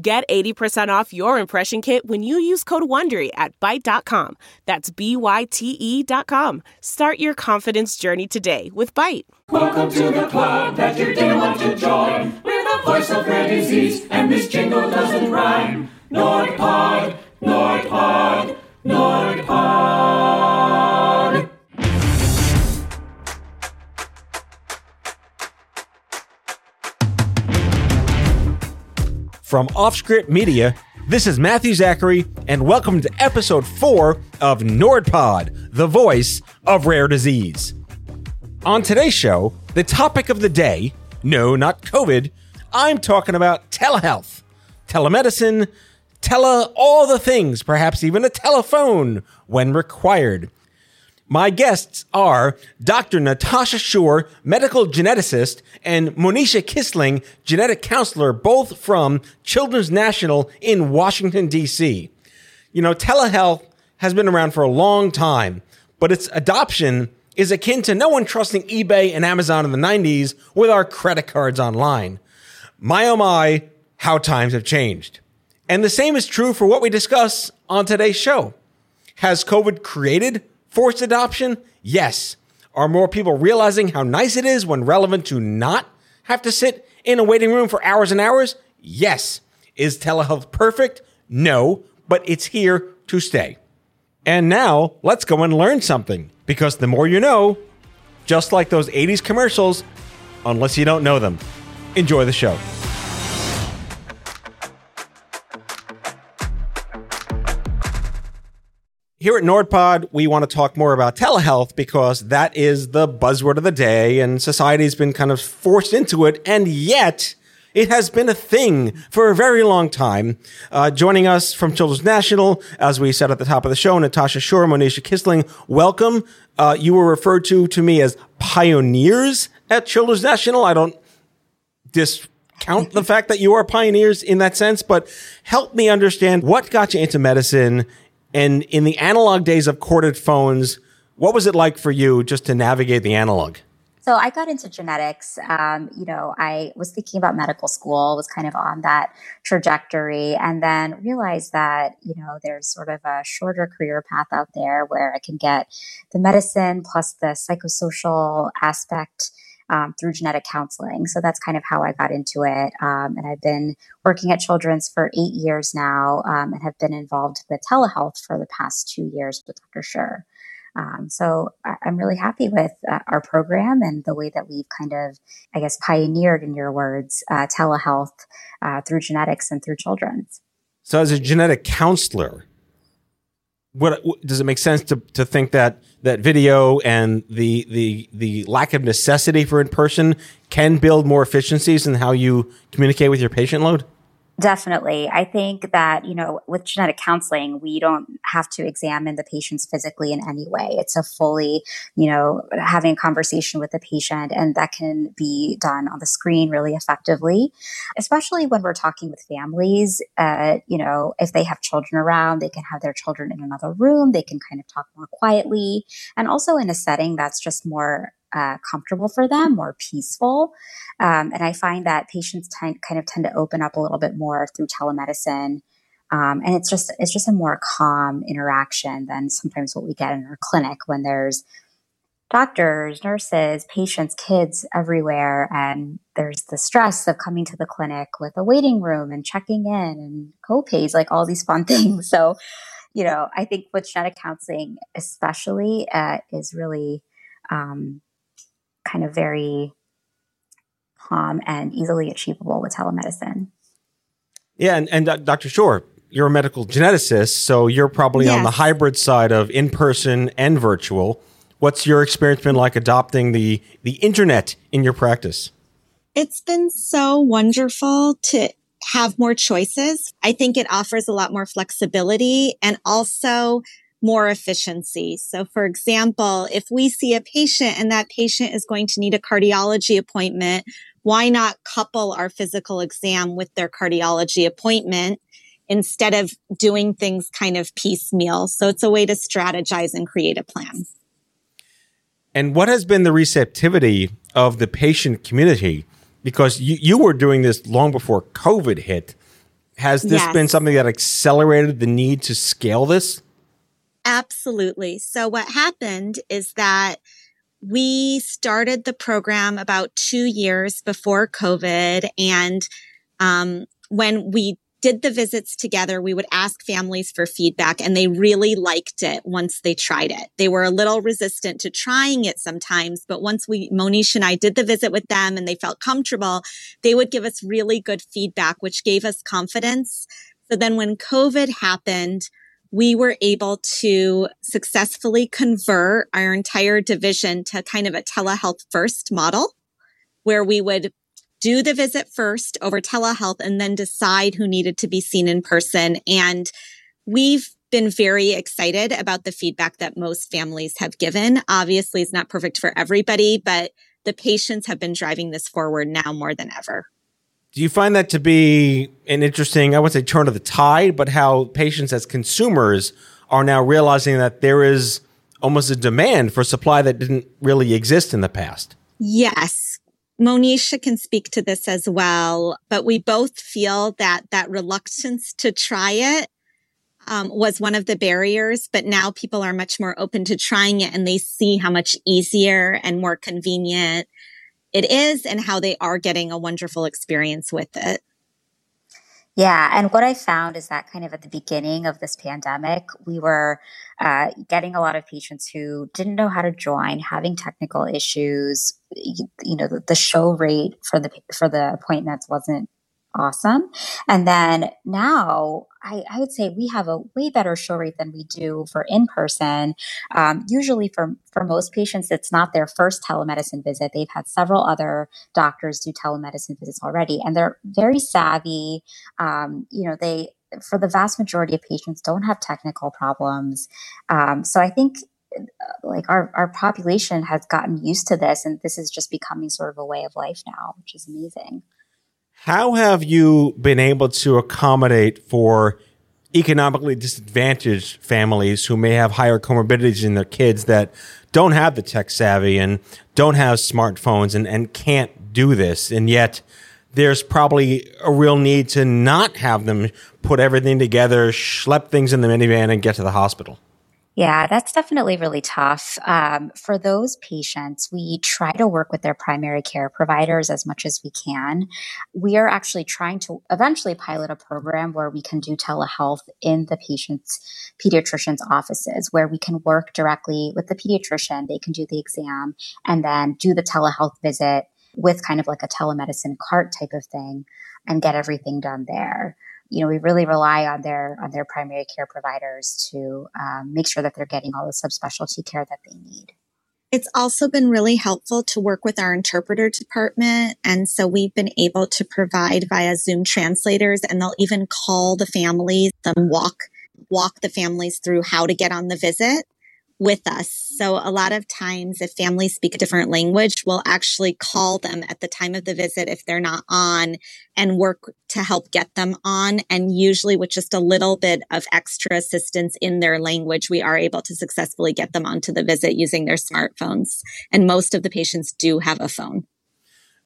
Get 80% off your impression kit when you use code WONDERY at Byte.com. That's B-Y-T-E dot com. Start your confidence journey today with Byte. Welcome to the club that you didn't want to join. We're the voice of rare disease, and this jingle doesn't rhyme. NordPod, NordPod, From Offscript Media, this is Matthew Zachary, and welcome to episode 4 of NordPod, the voice of rare disease. On today's show, the topic of the day no, not COVID, I'm talking about telehealth, telemedicine, tele all the things, perhaps even a telephone when required. My guests are Dr. Natasha Shur, medical geneticist, and Monisha Kisling, genetic counselor, both from Children's National in Washington, D.C. You know, telehealth has been around for a long time, but its adoption is akin to no one trusting eBay and Amazon in the 90s with our credit cards online. My oh my, how times have changed. And the same is true for what we discuss on today's show. Has COVID created forced adoption? Yes. Are more people realizing how nice it is when relevant to not have to sit in a waiting room for hours and hours? Yes. Is telehealth perfect? No, but it's here to stay. And now let's go and learn something because the more you know, just like those 80s commercials, unless you don't know them. Enjoy the show. Here at NordPod, we want to talk more about telehealth because that is the buzzword of the day and society's been kind of forced into it. And yet it has been a thing for a very long time. Uh, joining us from Children's National, as we said at the top of the show, Natasha Shur, Monisha Kisling, welcome. Uh, you were referred to to me as pioneers at Children's National. I don't discount the fact that you are pioneers in that sense, but help me understand what got you into medicine and in the analog days of corded phones, what was it like for you just to navigate the analog? So I got into genetics. Um, you know, I was thinking about medical school, was kind of on that trajectory, and then realized that, you know, there's sort of a shorter career path out there where I can get the medicine plus the psychosocial aspect um, through genetic counseling. So that's kind of how I got into it. Um, and I've been working at Children's for eight years now um, and have been involved with telehealth for the past two years with Dr. Shur. Um, so I- am really happy with uh, our program and the way that we've kind of, I guess, pioneered, in your words, uh, telehealth uh, through genetics and through children's. So, as a genetic counselor, what does it make sense to, to think that that video and the the the lack of necessity for in person can build more efficiencies in how you communicate with your patient load? Definitely. I think that, you know, with genetic counseling, we don't have to examine the patients physically in any way. It's a fully, you know, having a conversation with the patient and that can be done on the screen really effectively, especially when we're talking with families. Uh, you know, if they have children around, they can have their children in another room. They can kind of talk more quietly and also in a setting that's just more uh, comfortable for them, more peaceful. Um, and I find that patients t- kind of tend to open up a little bit more through telemedicine. Um, and it's just it's just a more calm interaction than sometimes what we get in our clinic when there's doctors, nurses, patients, kids everywhere, and there's the stress of coming to the clinic with a waiting room and checking in and co-pays, like all these fun things. So, you know, I think with genetic counseling, especially, uh, is really um, kind of very calm and easily achievable with telemedicine. Yeah, and, and uh, Dr. Shur, you're a medical geneticist, so you're probably yes. on the hybrid side of in person and virtual. What's your experience been like adopting the the internet in your practice? It's been so wonderful to have more choices. I think it offers a lot more flexibility and also more efficiency. So for example, if we see a patient and that patient is going to need a cardiology appointment, why not couple our physical exam with their cardiology appointment instead of doing things kind of piecemeal? So it's a way to strategize and create a plan. And what has been the receptivity of the patient community? Because you, you were doing this long before COVID hit. Has this yes. been something that accelerated the need to scale this? Absolutely. So what happened is that we started the program about two years before COVID. And um, when we did the visits together, we would ask families for feedback and they really liked it once they tried it. They were a little resistant to trying it sometimes, but once we, Monish and I did the visit with them and they felt comfortable, they would give us really good feedback, which gave us confidence. So then when COVID happened, we were able to successfully convert our entire division to kind of a telehealth first model where we would do the visit first over telehealth and then decide who needed to be seen in person. And we've been very excited about the feedback that most families have given. Obviously, it's not perfect for everybody, but the patients have been driving this forward now more than ever. Do you find that to be an interesting, I would say turn of the tide, but how patients as consumers are now realizing that there is almost a demand for supply that didn't really exist in the past? Yes. Monisha can speak to this as well, but we both feel that that reluctance to try it um, was one of the barriers, but now people are much more open to trying it and they see how much easier and more convenient it is and how they are getting a wonderful experience with it. Yeah. And what I found is that kind of at the beginning of this pandemic, we were uh, getting a lot of patients who didn't know how to join, having technical issues. You, you know, the, the show rate for the for the appointments wasn't awesome. And then now I, I, would say we have a way better show rate than we do for in person. Um, usually for, for most patients, it's not their first telemedicine visit. They've had several other doctors do telemedicine visits already and they're very savvy. Um, you know, they, for the vast majority of patients don't have technical problems. Um, so I think uh, like our, our population has gotten used to this and this is just becoming sort of a way of life now, which is amazing. How have you been able to accommodate for economically disadvantaged families who may have higher comorbidities in their kids that don't have the tech savvy and don't have smartphones and, and can't do this? And yet, there's probably a real need to not have them put everything together, schlep things in the minivan, and get to the hospital. Yeah, that's definitely really tough. Um, for those patients, we try to work with their primary care providers as much as we can. We are actually trying to eventually pilot a program where we can do telehealth in the patient's pediatrician's offices, where we can work directly with the pediatrician. They can do the exam and then do the telehealth visit with kind of like a telemedicine cart type of thing and get everything done there you know, we really rely on their on their primary care providers to um, make sure that they're getting all the subspecialty care that they need. It's also been really helpful to work with our interpreter department. And so we've been able to provide via Zoom translators and they'll even call the families and walk, walk the families through how to get on the visit with us. So a lot of times if families speak a different language, we'll actually call them at the time of the visit if they're not on and work to help get them on. And usually with just a little bit of extra assistance in their language, we are able to successfully get them onto the visit using their smartphones. And most of the patients do have a phone.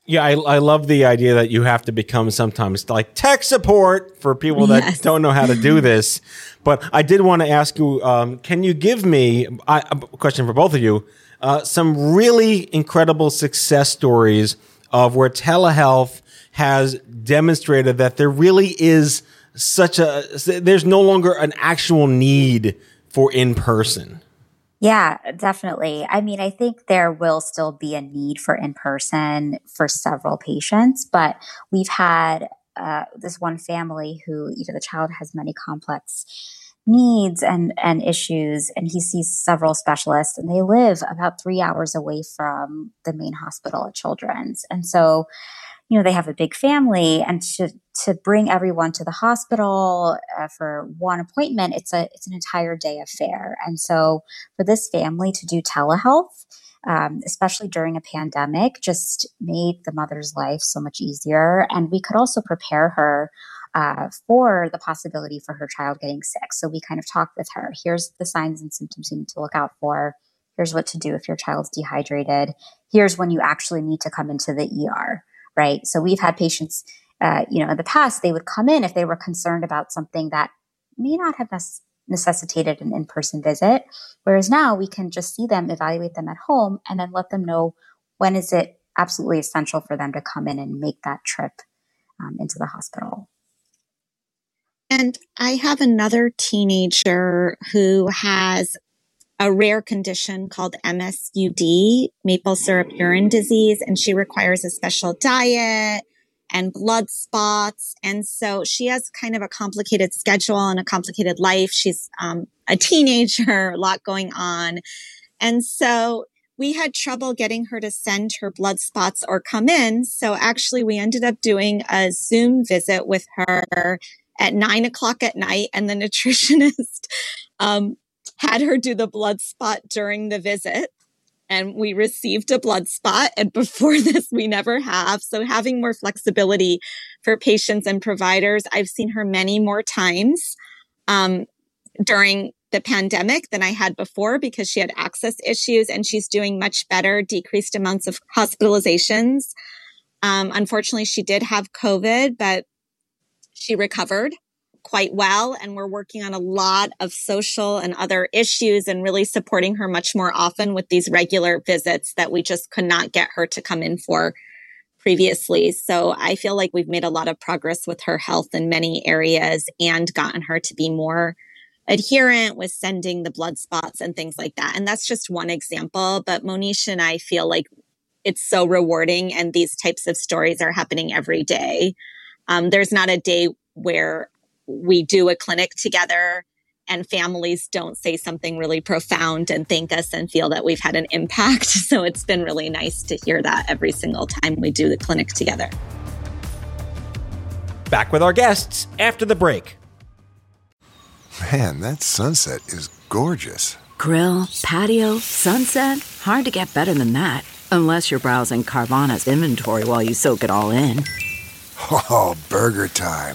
Yeah, I, I love the idea that you have to become sometimes like tech support for people that yes. don't know how to do this. But I did want to ask you um, can you give me I, a question for both of you uh, some really incredible success stories of where telehealth has demonstrated that there really is such a, there's no longer an actual need for in person? Yeah, definitely. I mean, I think there will still be a need for in person for several patients, but we've had uh, this one family who, you know, the child has many complex needs and and issues and he sees several specialists and they live about 3 hours away from the main hospital at children's and so you know, they have a big family and to, to bring everyone to the hospital uh, for one appointment, it's a, it's an entire day affair. And so for this family to do telehealth, um, especially during a pandemic, just made the mother's life so much easier. And we could also prepare her uh, for the possibility for her child getting sick. So we kind of talked with her. Here's the signs and symptoms you need to look out for. Here's what to do if your child's dehydrated. Here's when you actually need to come into the ER, right? So we've had patients, uh, you know, in the past, they would come in if they were concerned about something that may not have necessitated an in person visit. Whereas now we can just see them, evaluate them at home, and then let them know when is it absolutely essential for them to come in and make that trip um, into the hospital. And I have another teenager who has a rare condition called MSUD, maple syrup urine disease, and she requires a special diet and blood spots. And so she has kind of a complicated schedule and a complicated life. She's um, a teenager, a lot going on. And so we had trouble getting her to send her blood spots or come in. So actually, we ended up doing a Zoom visit with her at nine o'clock at night, and the nutritionist um, had her do the blood spot during the visit. And we received a blood spot. And before this, we never have. So having more flexibility for patients and providers. I've seen her many more times um, during the pandemic than I had before because she had access issues and she's doing much better, decreased amounts of hospitalizations. Um, unfortunately, she did have COVID, but she recovered quite well and we're working on a lot of social and other issues and really supporting her much more often with these regular visits that we just could not get her to come in for previously. So I feel like we've made a lot of progress with her health in many areas and gotten her to be more adherent with sending the blood spots and things like that. And that's just one example. But Monish and I feel like it's so rewarding and these types of stories are happening every day. Um, there's not a day where we do a clinic together and families don't say something really profound and thank us and feel that we've had an impact. So it's been really nice to hear that every single time we do the clinic together. Back with our guests after the break. Man, that sunset is gorgeous. Grill, patio, sunset. Hard to get better than that. Unless you're browsing Carvana's inventory while you soak it all in. Oh, burger time.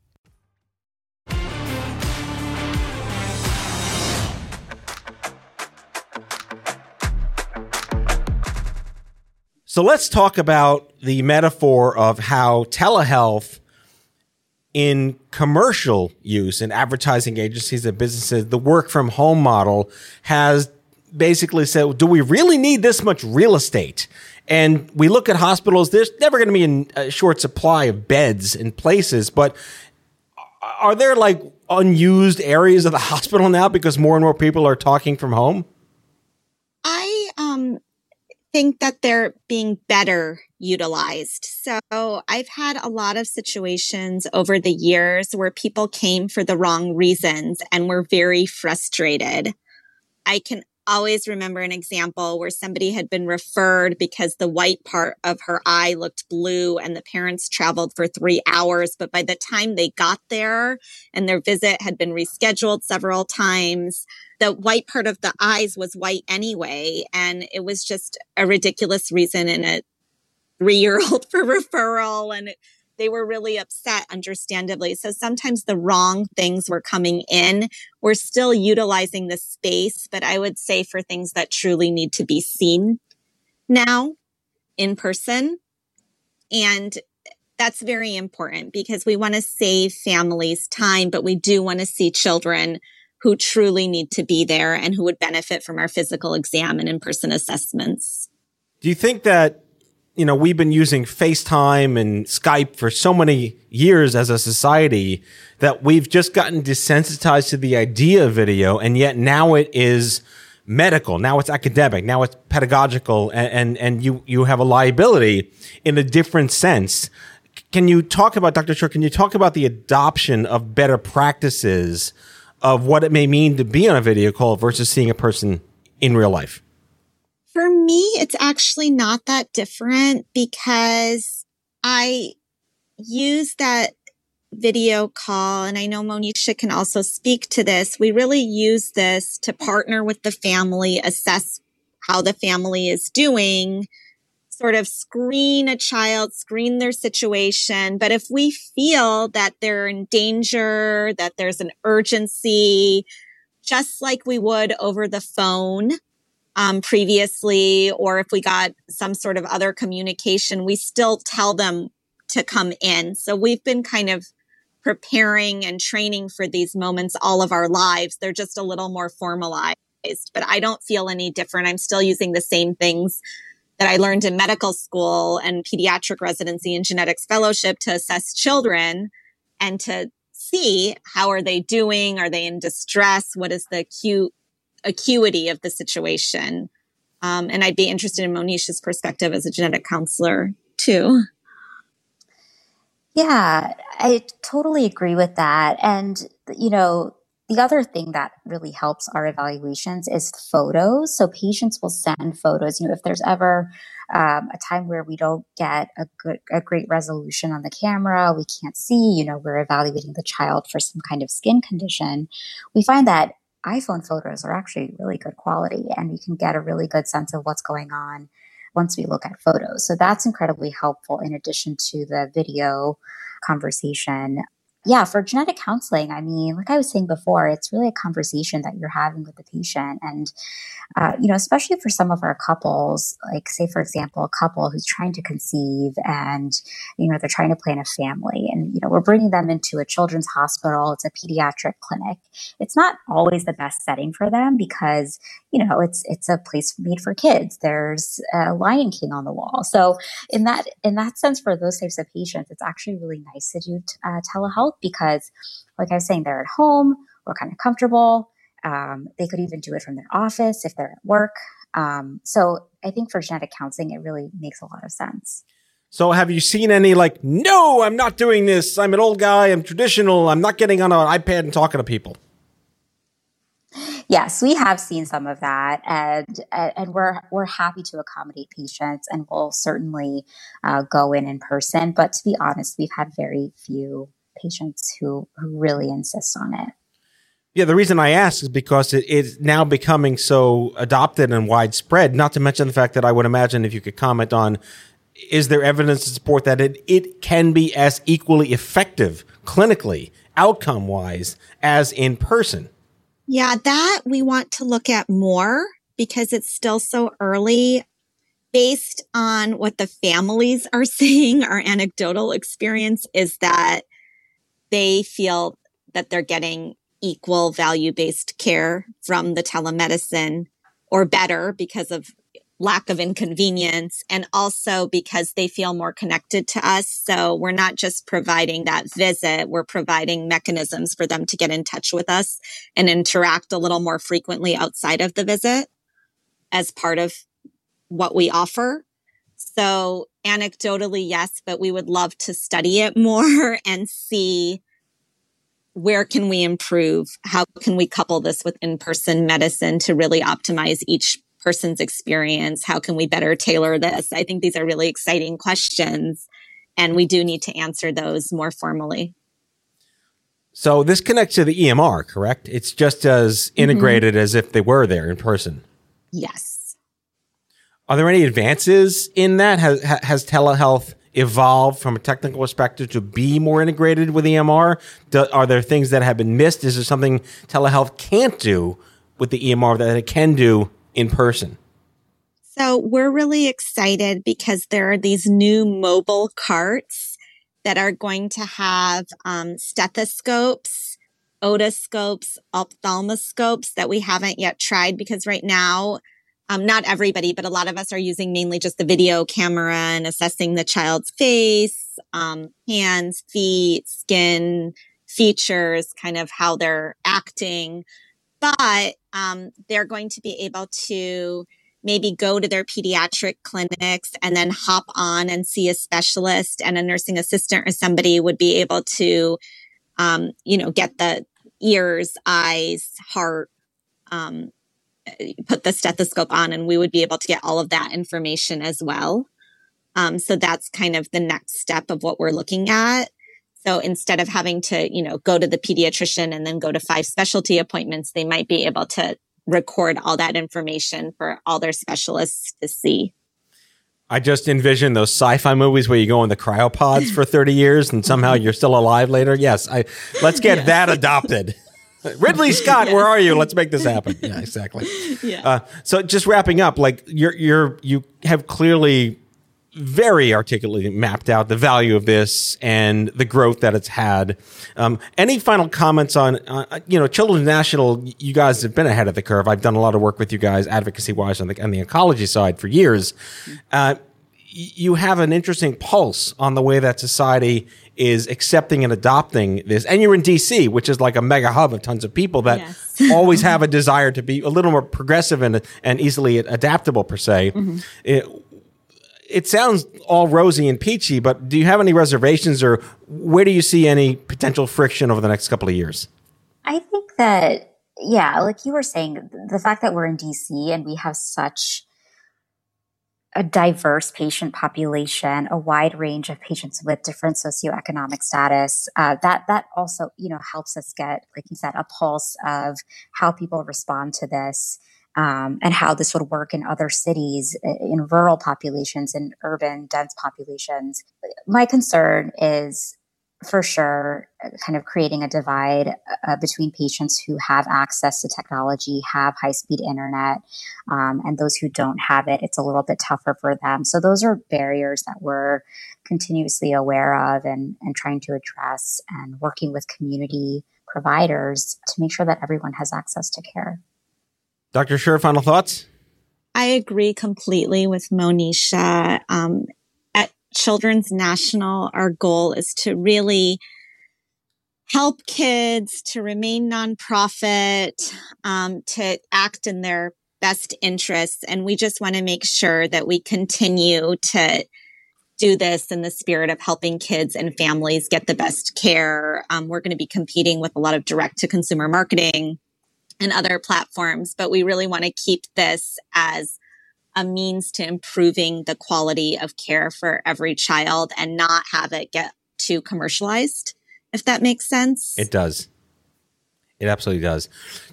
So let's talk about the metaphor of how telehealth in commercial use in advertising agencies and businesses, the work from home model has basically said, do we really need this much real estate? And we look at hospitals, there's never going to be a short supply of beds and places, but are there like unused areas of the hospital now because more and more people are talking from home? I um think that they're being better utilized. So I've had a lot of situations over the years where people came for the wrong reasons and were very frustrated. I can always remember an example where somebody had been referred because the white part of her eye looked blue and the parents traveled for three hours. But by the time they got there and their visit had been rescheduled several times, the white part of the eyes was white anyway. And it was just a ridiculous reason and a three year old for referral. And they were really upset, understandably. So sometimes the wrong things were coming in. We're still utilizing the space, but I would say for things that truly need to be seen now in person. And that's very important because we want to save families time, but we do want to see children who truly need to be there and who would benefit from our physical exam and in-person assessments. Do you think that you know, we've been using FaceTime and Skype for so many years as a society that we've just gotten desensitized to the idea of video. And yet now it is medical. Now it's academic. Now it's pedagogical and, and, and you, you have a liability in a different sense. Can you talk about, Dr. Shur, can you talk about the adoption of better practices of what it may mean to be on a video call versus seeing a person in real life? For me, it's actually not that different because I use that video call. And I know Monisha can also speak to this. We really use this to partner with the family, assess how the family is doing, sort of screen a child, screen their situation. But if we feel that they're in danger, that there's an urgency, just like we would over the phone, um, previously, or if we got some sort of other communication, we still tell them to come in. So we've been kind of preparing and training for these moments all of our lives. They're just a little more formalized, but I don't feel any different. I'm still using the same things that I learned in medical school and pediatric residency and genetics fellowship to assess children and to see how are they doing? Are they in distress? What is the acute acuity of the situation. Um, and I'd be interested in Monisha's perspective as a genetic counselor too. Yeah, I totally agree with that. And, you know, the other thing that really helps our evaluations is photos. So patients will send photos. You know, if there's ever um, a time where we don't get a good, a great resolution on the camera, we can't see. You know, we're evaluating the child for some kind of skin condition. We find that iPhone photos are actually really good quality and you can get a really good sense of what's going on once we look at photos. So that's incredibly helpful in addition to the video conversation yeah, for genetic counseling, I mean, like I was saying before, it's really a conversation that you're having with the patient. And, uh, you know, especially for some of our couples, like, say, for example, a couple who's trying to conceive and, you know, they're trying to plan a family and, you know, we're bringing them into a children's hospital, it's a pediatric clinic. It's not always the best setting for them because, you know, it's, it's a place made for kids. There's a Lion King on the wall. So in that, in that sense, for those types of patients, it's actually really nice to do uh, telehealth because, like I was saying, they're at home, we're kind of comfortable. Um, they could even do it from their office if they're at work. Um, so I think for genetic counseling, it really makes a lot of sense. So have you seen any like, no, I'm not doing this. I'm an old guy. I'm traditional. I'm not getting on an iPad and talking to people. Yes, we have seen some of that, and and we're we're happy to accommodate patients, and we'll certainly uh, go in in person. But to be honest, we've had very few patients who, who really insist on it. Yeah, the reason I ask is because it is now becoming so adopted and widespread, not to mention the fact that I would imagine if you could comment on is there evidence to support that it, it can be as equally effective clinically, outcome wise, as in person? Yeah, that we want to look at more because it's still so early. Based on what the families are saying. our anecdotal experience is that they feel that they're getting equal value based care from the telemedicine or better because of lack of inconvenience and also because they feel more connected to us. So we're not just providing that visit, we're providing mechanisms for them to get in touch with us and interact a little more frequently outside of the visit as part of what we offer. So anecdotally, yes, but we would love to study it more and see where can we improve? How can we couple this with in-person medicine to really optimize each person's experience? How can we better tailor this? I think these are really exciting questions and we do need to answer those more formally. So this connects to the EMR, correct? It's just as mm-hmm. integrated mm-hmm. as if they were there in person. Yes. Are there any advances in that? Has, has telehealth evolved from a technical perspective to be more integrated with EMR? Do, are there things that have been missed? Is there something telehealth can't do with the EMR that it can do in person? So we're really excited because there are these new mobile carts that are going to have um, stethoscopes, otoscopes, ophthalmoscopes that we haven't yet tried because right now um, not everybody, but a lot of us are using mainly just the video camera and assessing the child's face, um, hands, feet, skin, features, kind of how they're acting. But um, they're going to be able to maybe go to their pediatric clinics and then hop on and see a specialist and a nursing assistant or somebody would be able to, um, you know, get the ears, eyes, heart, um, put the stethoscope on and we would be able to get all of that information as well. Um, so that's kind of the next step of what we're looking at. So instead of having to, you know, go to the pediatrician and then go to five specialty appointments, they might be able to record all that information for all their specialists to see. I just envision those sci-fi movies where you go in the cryopods for 30 years and somehow you're still alive later. Yes, I let's get yes. that adopted. Ridley Scott, yes. where are you? Let's make this happen. Yeah, exactly. yeah. Uh, so just wrapping up, like you're you're you have clearly very articulately mapped out the value of this and the growth that it's had. Um, any final comments on, uh, you know, Children's National? You guys have been ahead of the curve. I've done a lot of work with you guys advocacy wise on the on the oncology side for years. Uh, you have an interesting pulse on the way that society is accepting and adopting this. And you're in DC, which is like a mega hub of tons of people that yes. always have a desire to be a little more progressive and, and easily adaptable, per se. Mm-hmm. It, it sounds all rosy and peachy, but do you have any reservations or where do you see any potential friction over the next couple of years? I think that, yeah, like you were saying, the fact that we're in DC and we have such a diverse patient population, a wide range of patients with different socioeconomic status. Uh, that that also, you know, helps us get, like you said, a pulse of how people respond to this, um, and how this would work in other cities, in rural populations, in urban dense populations. My concern is for sure kind of creating a divide uh, between patients who have access to technology, have high speed internet, um, and those who don't have it. It's a little bit tougher for them. So, those are barriers that we're continuously aware of and, and trying to address and working with community providers to make sure that everyone has access to care. Dr. Shur, final thoughts? I agree completely with Monisha. Um, Children's National, our goal is to really help kids to remain nonprofit, um, to act in their best interests. And we just want to make sure that we continue to do this in the spirit of helping kids and families get the best care. Um, we're going to be competing with a lot of direct to consumer marketing and other platforms, but we really want to keep this as a means to improving the quality of care for every child and not have it get too commercialized, if that makes sense. It does. It absolutely does.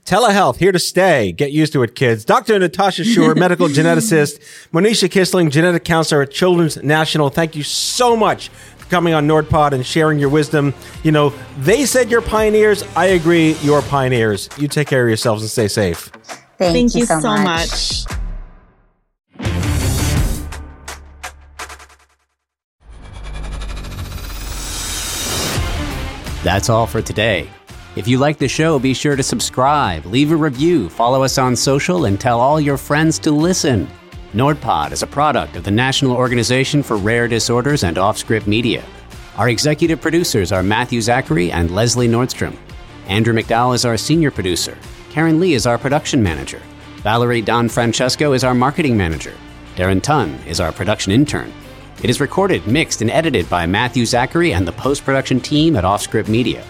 Telehealth, here to stay. Get used to it, kids. Dr. Natasha Shur, medical geneticist, Monisha Kisling, genetic counselor at Children's National. Thank you so much coming on NordPod and sharing your wisdom. You know, they said you're pioneers. I agree, you're pioneers. You take care of yourselves and stay safe. Thank, Thank you, you, so, so much. much. That's all for today. If you like the show, be sure to subscribe, leave a review, follow us on social, and tell all your friends to listen. NordPod is a product of the National Organization for Rare Disorders and Offscript Media. Our executive producers are Matthew Zachary and Leslie Nordstrom. Andrew McDowell is our senior producer. Karen Lee is our production manager. Valerie Don Francesco is our marketing manager. Darren Tunn is our production intern. It is recorded, mixed, and edited by Matthew Zachary and the post production team at Offscript Media.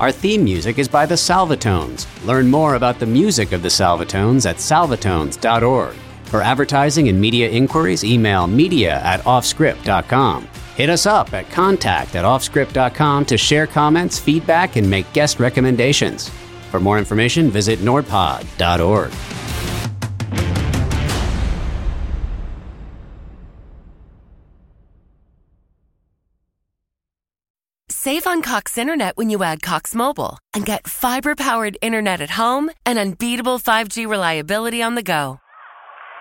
Our theme music is by the Salvatones. Learn more about the music of the Salvatones at salvatones.org. For advertising and media inquiries, email media at offscript.com. Hit us up at contact at offscript.com to share comments, feedback, and make guest recommendations. For more information, visit nordpod.org. Save on Cox Internet when you add Cox Mobile and get fiber powered internet at home and unbeatable 5G reliability on the go.